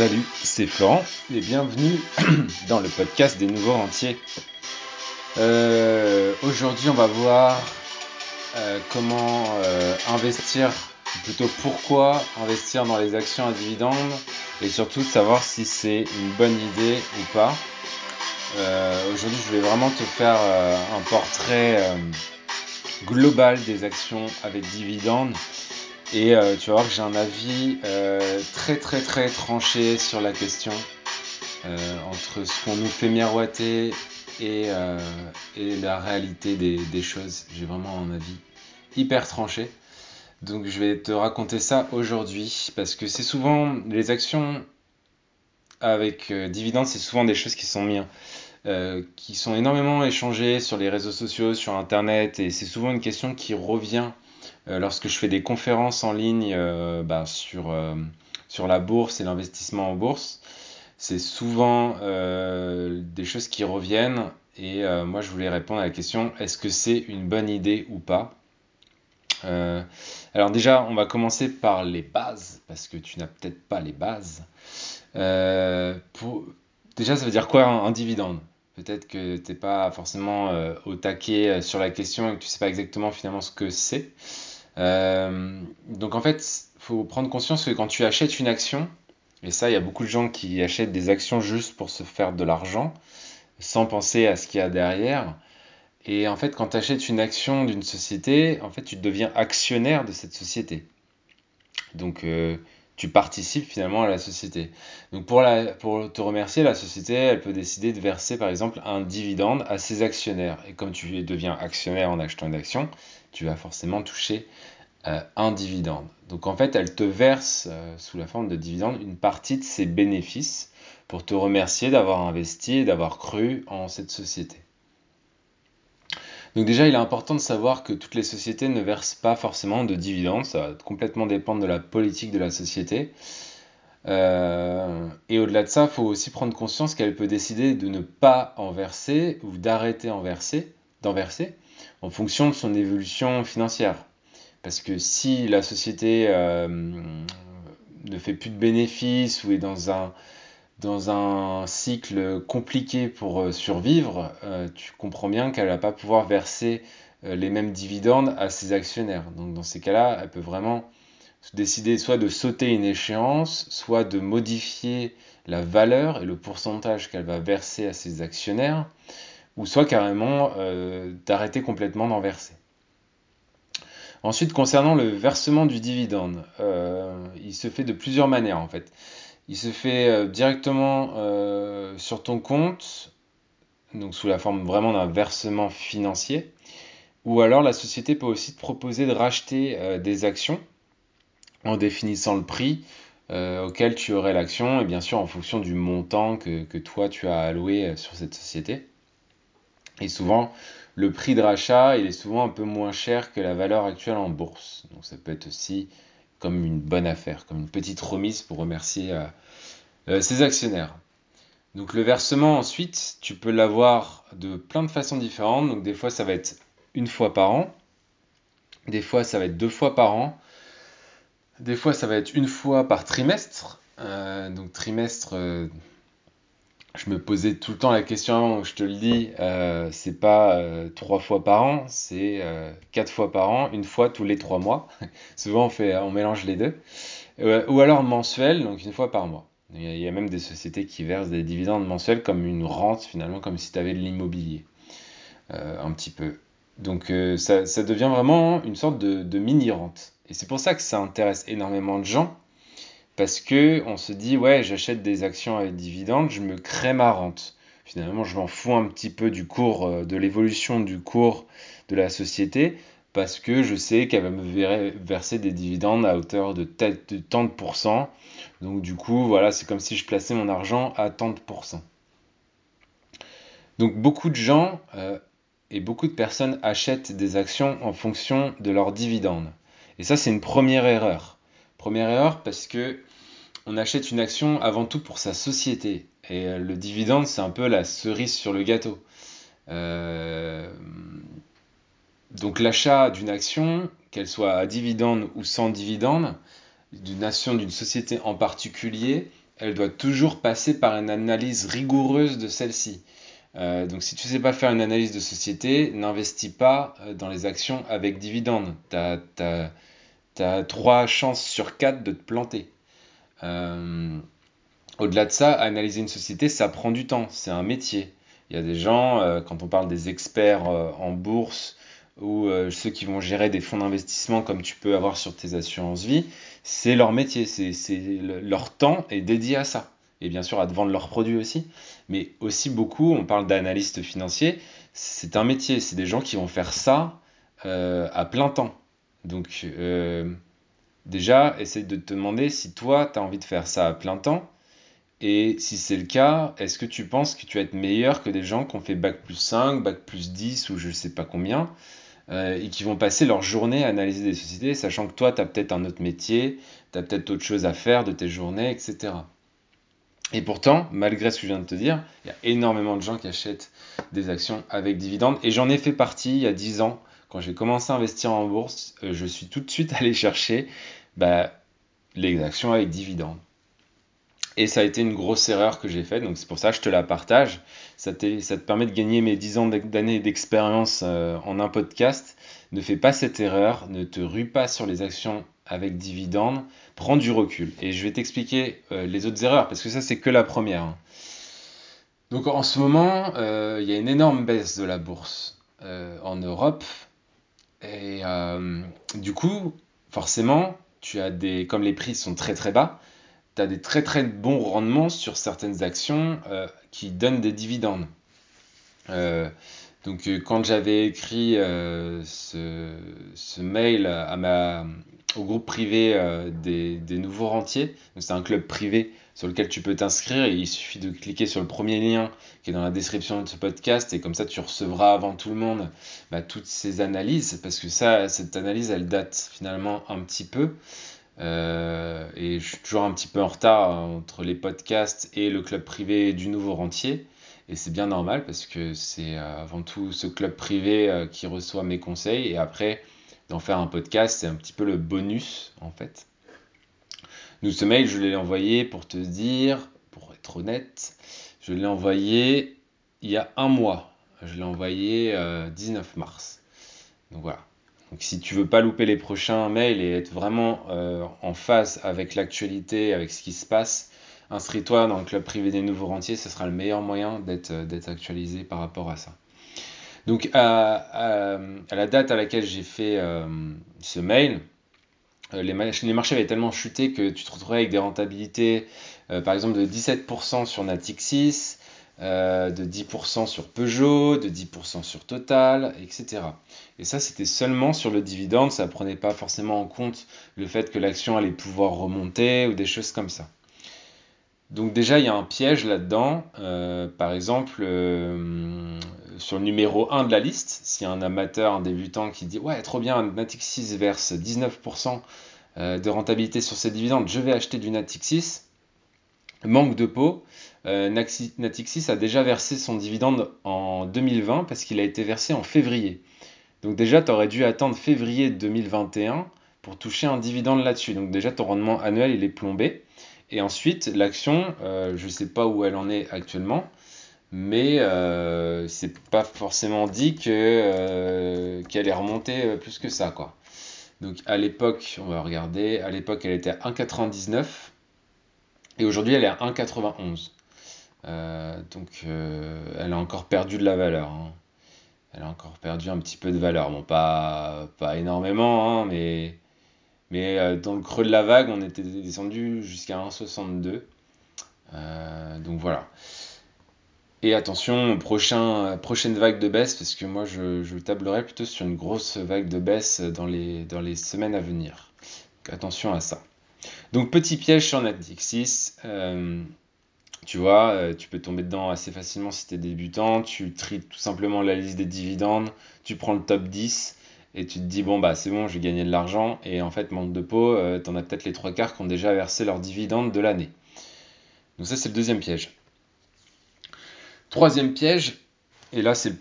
Salut, c'est Florent et bienvenue dans le podcast des nouveaux rentiers. Euh, Aujourd'hui, on va voir euh, comment euh, investir, plutôt pourquoi investir dans les actions à dividendes et surtout savoir si c'est une bonne idée ou pas. Aujourd'hui, je vais vraiment te faire un portrait global des actions avec dividendes et euh, tu vas voir que j'ai un avis euh, très très très tranché sur la question euh, entre ce qu'on nous fait miroiter et, la réalité des, choses. J'ai vraiment un avis hyper tranché. Donc je vais te raconter ça aujourd'hui parce que c'est souvent les actions avec dividendes, c'est souvent des choses qui sont mises, qui sont énormément échangées sur les réseaux sociaux, sur Internet et c'est souvent une question qui revient lorsque je fais des conférences en ligne euh, bah, sur, euh, sur la bourse et l'investissement en bourse, c'est souvent euh, des choses qui reviennent et euh, moi je voulais répondre à la question est-ce que c'est une bonne idée ou pas? Euh, Alors déjà on va commencer par les bases parce que tu n'as peut-être pas les bases. Euh. Déjà ça veut dire quoi un dividende? Peut-être que tu n'es pas forcément euh, au taquet euh, sur la question et que tu ne sais pas exactement finalement ce que c'est. Euh, donc en fait, il faut prendre conscience que quand tu achètes une action, et ça, il y a beaucoup de gens qui achètent des actions juste pour se faire de l'argent, sans penser à ce qu'il y a derrière. Et en fait, quand tu achètes une action d'une société, en fait, tu deviens actionnaire de cette société. Donc, tu participes finalement à la société. Donc, pour, la, pour te remercier, la société, elle peut décider de verser, par exemple, un dividende à ses actionnaires. Et comme tu deviens actionnaire en achetant une action, tu vas forcément toucher euh, un dividende. Donc en fait, elle te verse euh, sous la forme de dividende une partie de ses bénéfices pour te remercier d'avoir investi et d'avoir cru en cette société. Donc déjà, il est important de savoir que toutes les sociétés ne versent pas forcément de dividendes, ça va complètement dépendre de la politique de la société. Euh, et au-delà de ça, il faut aussi prendre conscience qu'elle peut décider de ne pas en verser ou d'arrêter en d'en verser en fonction de son évolution financière. Parce que si la société euh, ne fait plus de bénéfices ou est dans un, dans un cycle compliqué pour euh, survivre, euh, tu comprends bien qu'elle ne va pas pouvoir verser euh, les mêmes dividendes à ses actionnaires. Donc dans ces cas-là, elle peut vraiment décider soit de sauter une échéance, soit de modifier la valeur et le pourcentage qu'elle va verser à ses actionnaires, ou soit carrément d'arrêter complètement d'en verser. Ensuite, concernant le versement du dividende, il se fait de plusieurs manières en fait. Il se fait euh, directement euh, sur ton compte, donc sous la forme vraiment d'un versement financier, ou alors la société peut aussi te proposer de racheter euh, des actions en définissant le prix auquel tu aurais l'action, et bien sûr en fonction du montant que, que toi tu as alloué sur cette société. Et souvent, le prix de rachat, il est souvent un peu moins cher que la valeur actuelle en bourse. Donc ça peut être aussi comme une bonne affaire, comme une petite remise pour remercier euh, euh, ses actionnaires. Donc le versement ensuite, tu peux l'avoir de plein de façons différentes. Donc des fois ça va être une fois par an, des fois ça va être deux fois par an, des fois ça va être une fois par trimestre. Euh, donc trimestre, je me posais tout le temps la question je te le dis, euh, c'est pas euh, trois fois par an, c'est euh, quatre fois par an, une fois tous les trois mois. Souvent on fait, on mélange les deux. Ou alors mensuel, donc une fois par mois. Il y, a, même des sociétés qui versent des dividendes mensuels comme une rente finalement, comme si tu avais de l'immobilier, un petit peu. Donc ça, devient vraiment une sorte de, de mini-rente. Et c'est pour ça que ça intéresse énormément de gens, parce que on se dit, ouais, j'achète des actions avec dividendes, je me crée ma rente. Finalement, je m'en fous un petit peu du cours, euh, de l'évolution du cours de la société, parce que je sais qu'elle va me ver- verser des dividendes à hauteur de, de tant de pourcents. Donc du coup, voilà, c'est comme si je plaçais mon argent à tant de pourcents. Donc beaucoup de gens euh, et beaucoup de personnes achètent des actions en fonction de leurs dividendes. Et ça, c'est une première erreur. Première erreur parce que on achète une action avant tout pour sa société. Et euh, le dividende, c'est un peu la cerise sur le gâteau. Euh, donc l'achat d'une action, qu'elle soit à dividende ou sans dividende, d'une action d'une société en particulier, elle doit toujours passer par une analyse rigoureuse de celle-ci. Euh, donc si tu ne sais pas faire une analyse de société, n'investis pas dans les actions avec dividendes. Tu as, 3 chances sur 4 de te planter. Euh, au-delà de ça, analyser une société, ça prend du temps, c'est un métier. Il y a des gens, quand on parle des experts en bourse ou ceux qui vont gérer des fonds d'investissement comme tu peux avoir sur tes assurances vie, c'est leur métier, c'est leur temps est dédié à ça et bien sûr à vendre leurs produits aussi. Mais aussi beaucoup, on parle d'analystes financiers, c'est un métier, c'est des gens qui vont faire ça euh, à plein temps. Donc euh, déjà, essaye de te demander si toi, tu as envie de faire ça à plein temps. Et si c'est le cas, est-ce que tu penses que tu vas être meilleur que des gens qui ont fait Bac plus 5, Bac plus 10 ou je ne sais pas combien, euh, et qui vont passer leur journée à analyser des sociétés, sachant que toi, tu as peut-être un autre métier, tu as peut-être autre chose à faire de tes journées, etc. Et pourtant, malgré ce que je viens de te dire, il y a énormément de gens qui achètent des actions avec dividendes. Et j'en ai fait partie il y a 10 ans. Quand j'ai commencé à investir en bourse, euh, je suis tout de suite allé chercher bah, les actions avec dividendes. Et ça a été une grosse erreur que j'ai faite, donc c'est pour ça que je te la partage. Ça, te permet de gagner mes 10 ans d'années d'expérience euh, en un podcast. Ne fais pas cette erreur, ne te rue pas sur les actions avec dividendes, prends du recul. Et je vais t'expliquer euh, les autres erreurs, parce que ça, c'est que la première. Hein. Donc en ce moment, il y a une énorme baisse de la bourse en Europe. Et du coup, forcément, tu as des, comme les prix sont très très bas, tu as des très très bons rendements sur certaines actions qui donnent des dividendes. Donc euh, quand j'avais écrit euh, ce, mail au groupe privé euh, des, nouveaux rentiers, c'est un club privé sur lequel tu peux t'inscrire il suffit de cliquer sur le premier lien qui est dans la description de ce podcast et comme ça tu recevras avant tout le monde bah, toutes ces analyses parce que ça, cette analyse elle date finalement un petit peu. et je suis toujours un petit peu en retard entre les podcasts et le club privé du nouveau rentier. Et c'est bien normal parce que c'est euh, avant tout ce club privé euh, qui reçoit mes conseils. Et après, d'en faire un podcast, c'est un petit peu le bonus en fait. Nous, ce mail, je l'ai envoyé pour te dire, pour être honnête, je l'ai envoyé il y a un mois. Je l'ai envoyé 19 euh, mars. Donc voilà. Donc si tu veux pas louper les prochains mails et être vraiment en phase avec l'actualité, avec ce qui se passe, inscris-toi dans le club privé des nouveaux rentiers, ce sera le meilleur moyen d'être euh, actualisé par rapport à ça. Donc à, la date à laquelle j'ai fait euh, ce mail, euh, les, marchés avaient tellement chuté que tu te retrouverais avec des rentabilités, par exemple de 17% sur Natixis, de 10% sur Peugeot, de 10% sur Total, etc. Et ça, c'était seulement sur le dividende, ça ne prenait pas forcément en compte le fait que l'action allait pouvoir remonter ou des choses comme ça. Donc déjà, il y a un piège là-dedans. Euh, par exemple, euh, sur le numéro 1 de la liste, a un amateur, un débutant qui dit Ouais, trop bien, Natixis verse 19% euh, de rentabilité sur ses dividendes, je vais acheter du Natixis. Manque de peau. Natixis a déjà versé son dividende en 2020 parce qu'il a été versé en février. Donc déjà, tu aurais dû attendre février 2021 pour toucher un dividende là-dessus. Donc déjà, ton rendement annuel, il est plombé. Et ensuite, l'action, euh, je ne sais pas où elle en est actuellement, mais euh, c'est pas forcément dit que, euh, qu'elle est remontée plus que ça. Quoi. Donc à l'époque, on va regarder, à l'époque elle était à 1,99 et aujourd'hui elle est à 1,91. donc elle a encore perdu de la valeur. Hein. Elle a encore perdu un petit peu de valeur. Bon, pas, pas énormément, hein, mais mais euh, dans le creux de la vague, on était descendu jusqu'à 1,62. Euh, donc voilà. Et attention, prochain, prochaine vague de baisse, parce que moi je, tablerai plutôt sur une grosse vague de baisse dans les, dans les semaines à venir. Donc attention à ça. Donc petit piège sur Netflix euh, tu vois, tu peux tomber dedans assez facilement si tu es débutant. Tu tries tout simplement la liste des dividendes, tu prends le top 10 et tu te dis bon bah c'est bon je vais gagner de l'argent et en fait manque de peau euh, t'en as peut-être les trois quarts qui ont déjà versé leurs dividendes de l'année donc ça c'est le deuxième piège troisième piège et là c'est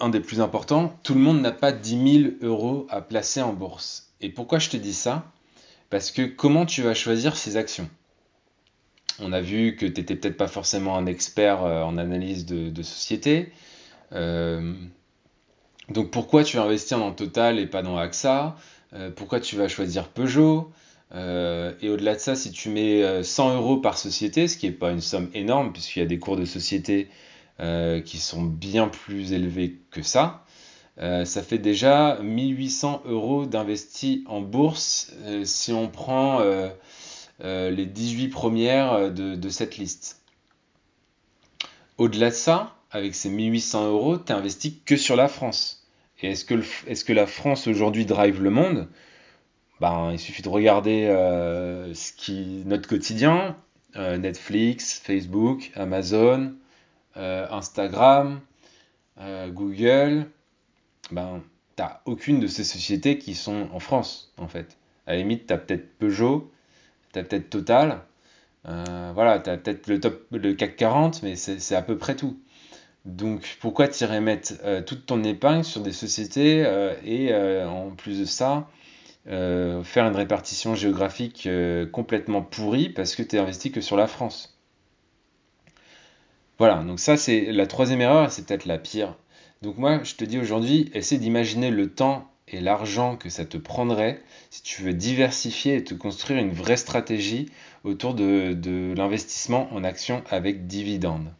un des plus importants tout le monde n'a pas 10 000 euros à placer en bourse et pourquoi je te dis ça? Parce que comment tu vas choisir ces actions? On a vu que tu n'étais peut-être pas forcément un expert en analyse de, société. donc pourquoi tu vas investir dans Total et pas dans AXA Pourquoi tu vas choisir Peugeot? Et au-delà de ça, si tu mets 100 euros par société, ce qui n'est pas une somme énorme, puisqu'il y a des cours de société qui sont bien plus élevés que ça, euh, ça fait déjà 1800 euros d'investis en bourse euh, si on prend euh, les 18 premières de, cette liste. Au-delà de ça, avec ces 1800 euros, tu investi que sur la France. Et est-ce que, la France aujourd'hui drive le monde? Ben, Il suffit de regarder notre quotidien, Netflix, Facebook, Amazon, Instagram, Google, ben, t'as aucune de ces sociétés qui sont en France, en fait. À la limite, t'as peut-être Peugeot, t'as peut-être Total, euh, voilà, t'as peut-être le, top, le CAC 40, mais c'est à peu près tout. Donc pourquoi t'irais mettre euh, toute ton épargne sur des sociétés euh, et en plus de ça, faire une répartition géographique complètement pourrie parce que tu investi que sur la France? Voilà, donc ça c'est la troisième erreur c'est peut-être la pire. Donc moi, je te dis aujourd'hui, essaie d'imaginer le temps et l'argent que ça te prendrait si tu veux diversifier et te construire une vraie stratégie autour de, l'investissement en actions avec dividendes.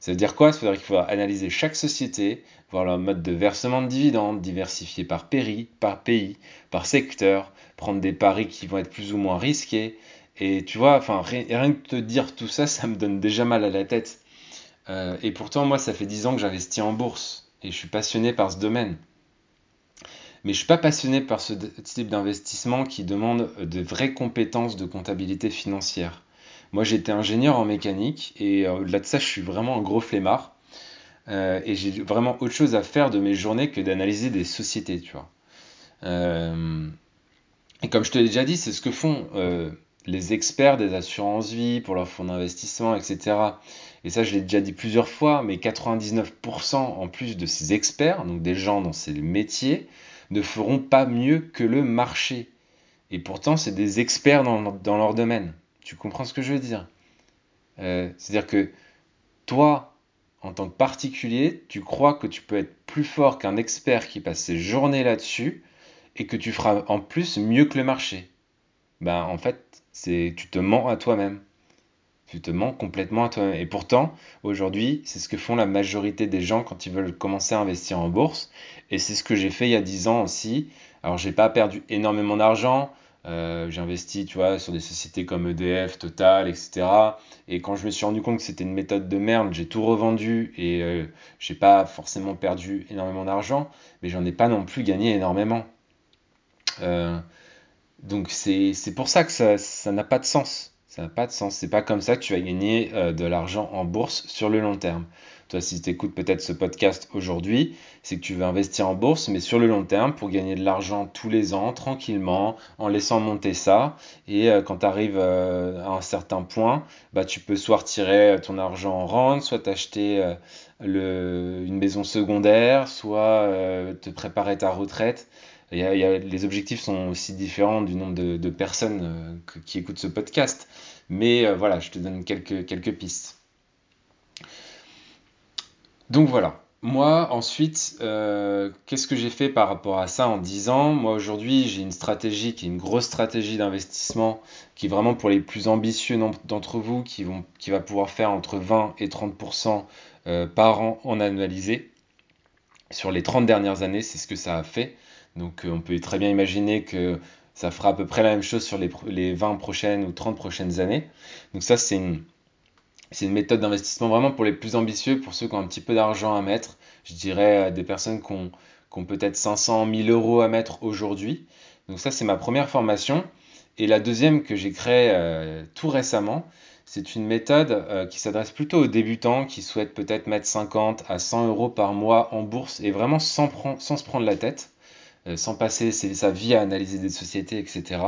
Ça veut dire quoi? Ça veut dire qu'il faudra analyser chaque société, voir leur mode de versement de dividendes, diversifier par pays, par pays, par secteur, prendre des paris qui vont être plus ou moins risqués. Et tu vois, enfin, rien, que te dire tout ça, ça me donne déjà mal à la tête. Euh, et pourtant, moi, ça fait 10 ans que j'investis en bourse et je suis passionné par ce domaine. Mais je ne suis pas passionné par ce type d'investissement qui demande de vraies compétences de comptabilité financière. Moi, j'étais ingénieur en mécanique et euh, au-delà de ça, je suis vraiment un gros flemmard. Euh, et j'ai vraiment autre chose à faire de mes journées que d'analyser des sociétés, tu vois. Euh, et comme je te l'ai déjà dit, c'est ce que font les experts des assurances vie pour leurs fonds d'investissement, etc et ça je l'ai déjà dit plusieurs fois, mais 99% en plus de ces experts, donc des gens dans ces métiers, ne feront pas mieux que le marché. Et pourtant, c'est des experts dans, leur domaine. Tu comprends ce que je veux dire? Euh, C'est-à-dire que toi, en tant que particulier, tu crois que tu peux être plus fort qu'un expert qui passe ses journées là-dessus et que tu feras en plus mieux que le marché. Ben en fait, tu te mens à toi-même. Tu complètement à toi-même. Et pourtant, aujourd'hui, c'est ce que font la majorité des gens quand ils veulent commencer à investir en bourse. Et c'est ce que j'ai fait il y a 10 ans aussi. Alors, j'ai pas perdu énormément d'argent. Euh, j'ai investi, tu vois, sur des sociétés comme EDF, Total, etc. Et quand je me suis rendu compte que c'était une méthode de merde, j'ai tout revendu et euh, j'ai pas forcément perdu énormément d'argent, mais j'en ai pas non plus gagné énormément. Euh, donc c'est pour ça que ça n'a pas de sens. Ça n'a pas de sens. C'est pas comme ça que tu vas gagner euh, de l'argent en bourse sur le long terme. Toi, si tu écoutes peut-être ce podcast aujourd'hui, c'est que tu veux investir en bourse, mais sur le long terme pour gagner de l'argent tous les ans, tranquillement, en laissant monter ça. Et euh, quand tu arrives euh, à un certain point, bah, tu peux soit retirer ton argent en rente, soit t'acheter une maison secondaire, soit te préparer ta retraite. Les objectifs sont aussi différents du nombre de, personnes qui écoutent ce podcast. Mais euh, voilà, je te donne quelques, pistes. Donc voilà. Moi, ensuite, euh, qu'est-ce que j'ai fait par rapport à ça en 10 ans? Moi, aujourd'hui, j'ai une stratégie qui est une grosse stratégie d'investissement qui est vraiment pour les plus ambitieux d'entre vous qui va pouvoir faire entre 20 et 30% euh, par an en annualisé. Sur les 30 dernières années, c'est ce que ça a fait. Donc, on peut très bien imaginer que ça fera à peu près la même chose sur les, les 20 prochaines ou 30 prochaines années. Donc ça, c'est une, méthode d'investissement vraiment pour les plus ambitieux, pour ceux qui ont un petit peu d'argent à mettre. Je dirais des personnes qui ont, peut-être 500, 1000 euros à mettre aujourd'hui. Donc ça, c'est ma première formation. Et la deuxième que j'ai créée euh, tout récemment, c'est une méthode euh, qui s'adresse plutôt aux débutants qui souhaitent peut-être mettre 50 à 100 euros par mois en bourse et vraiment sans se prendre la tête. Euh, sans passer sa vie à analyser des sociétés, etc.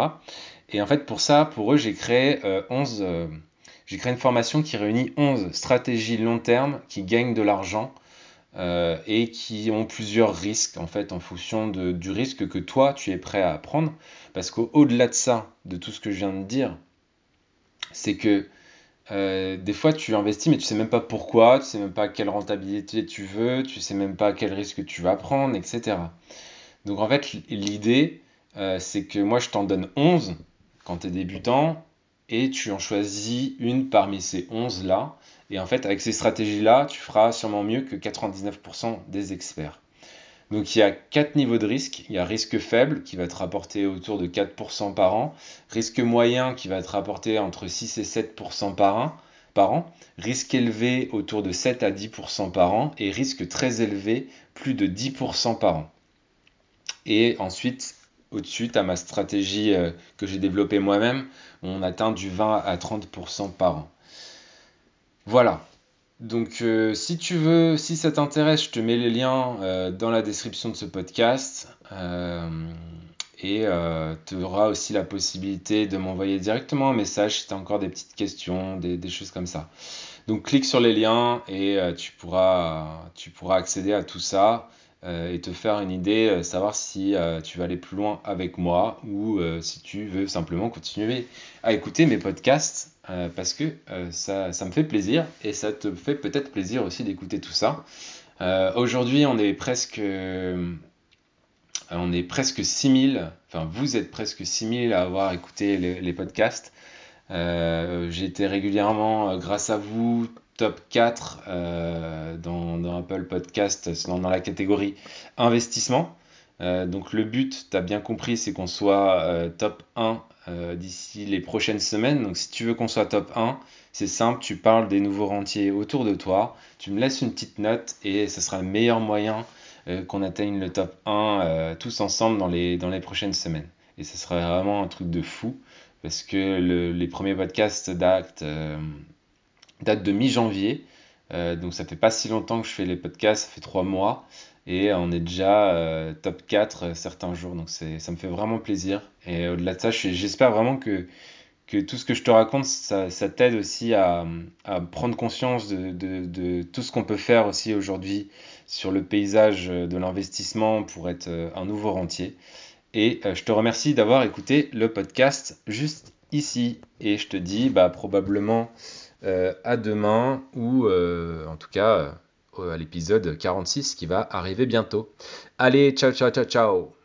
Et en fait, pour ça, pour eux, j'ai créé 11, euh, euh, j'ai créé une formation qui réunit 11 stratégies long terme qui gagnent de l'argent et qui ont plusieurs risques en fait en fonction du risque que toi tu es prêt à prendre. Parce qu'au-delà de ça, de tout ce que je viens de dire, c'est que des fois tu investis mais tu sais même pas pourquoi, tu sais même pas quelle rentabilité tu veux, tu sais même pas quel risque tu vas prendre, etc. Donc en fait l'idée euh, c'est que moi je t'en donne 11 quand tu es débutant et tu en choisis une parmi ces 11 là. Et en fait avec ces stratégies là tu feras sûrement mieux que 99% des experts. Donc il y a quatre niveaux de risque. Il y a risque faible qui va te rapporter autour de 4% par an, risque moyen qui va te rapporter entre 6 et 7% par an, par an, risque élevé autour de 7 à 10% par an et risque très élevé plus de 10% par an. Et ensuite, au-dessus, tu as ma stratégie euh, que j'ai développée moi-même, on atteint du 20 à 30% par an. Voilà, donc, euh, si tu veux, si ça t'intéresse, je te mets les liens euh, dans la description de ce podcast. Et tu auras aussi la possibilité de m'envoyer directement un message si tu as encore des petites questions, des, des, choses comme ça. Donc, clique sur les liens et tu, pourras, tu pourras accéder à tout ça et te faire une idée, savoir si tu vas aller plus loin avec moi ou si tu veux simplement continuer à écouter mes podcasts euh, parce que euh, ça, ça, me fait plaisir et ça te fait peut-être plaisir aussi d'écouter tout ça. Euh, aujourd'hui, on est presque, on est presque 6000, enfin vous êtes presque 6000 à avoir écouté les, podcasts. J'ai été régulièrement, grâce à vous, top 4 dans, dans, Apple Podcast dans, la catégorie investissement. donc le but, tu as bien compris, c'est qu'on soit top 1 euh, d'ici les prochaines semaines. Donc si tu veux qu'on soit top 1, c'est simple, tu parles des nouveaux rentiers autour de toi, tu me laisses une petite note et ce sera le meilleur moyen euh, qu'on atteigne le top 1 euh, tous ensemble dans les, dans les prochaines semaines. Et ce serait vraiment un truc de fou parce que les premiers podcasts datent, datent de mi-janvier. donc ça fait pas si longtemps que je fais les podcasts, ça fait trois mois et on est déjà euh, top 4 euh, certains jours. Donc ça me fait vraiment plaisir. Et au-delà de ça, j'espère vraiment que, que tout ce que je te raconte, ça, t'aide aussi à, prendre conscience de, tout ce qu'on peut faire aussi aujourd'hui sur le paysage de l'investissement pour être euh, un nouveau rentier. Et je te remercie d'avoir écouté le podcast juste ici. Et je te dis bah, probablement à demain ou en tout cas à l'épisode 46 qui va arriver bientôt. Allez, ciao, ciao, ciao, ciao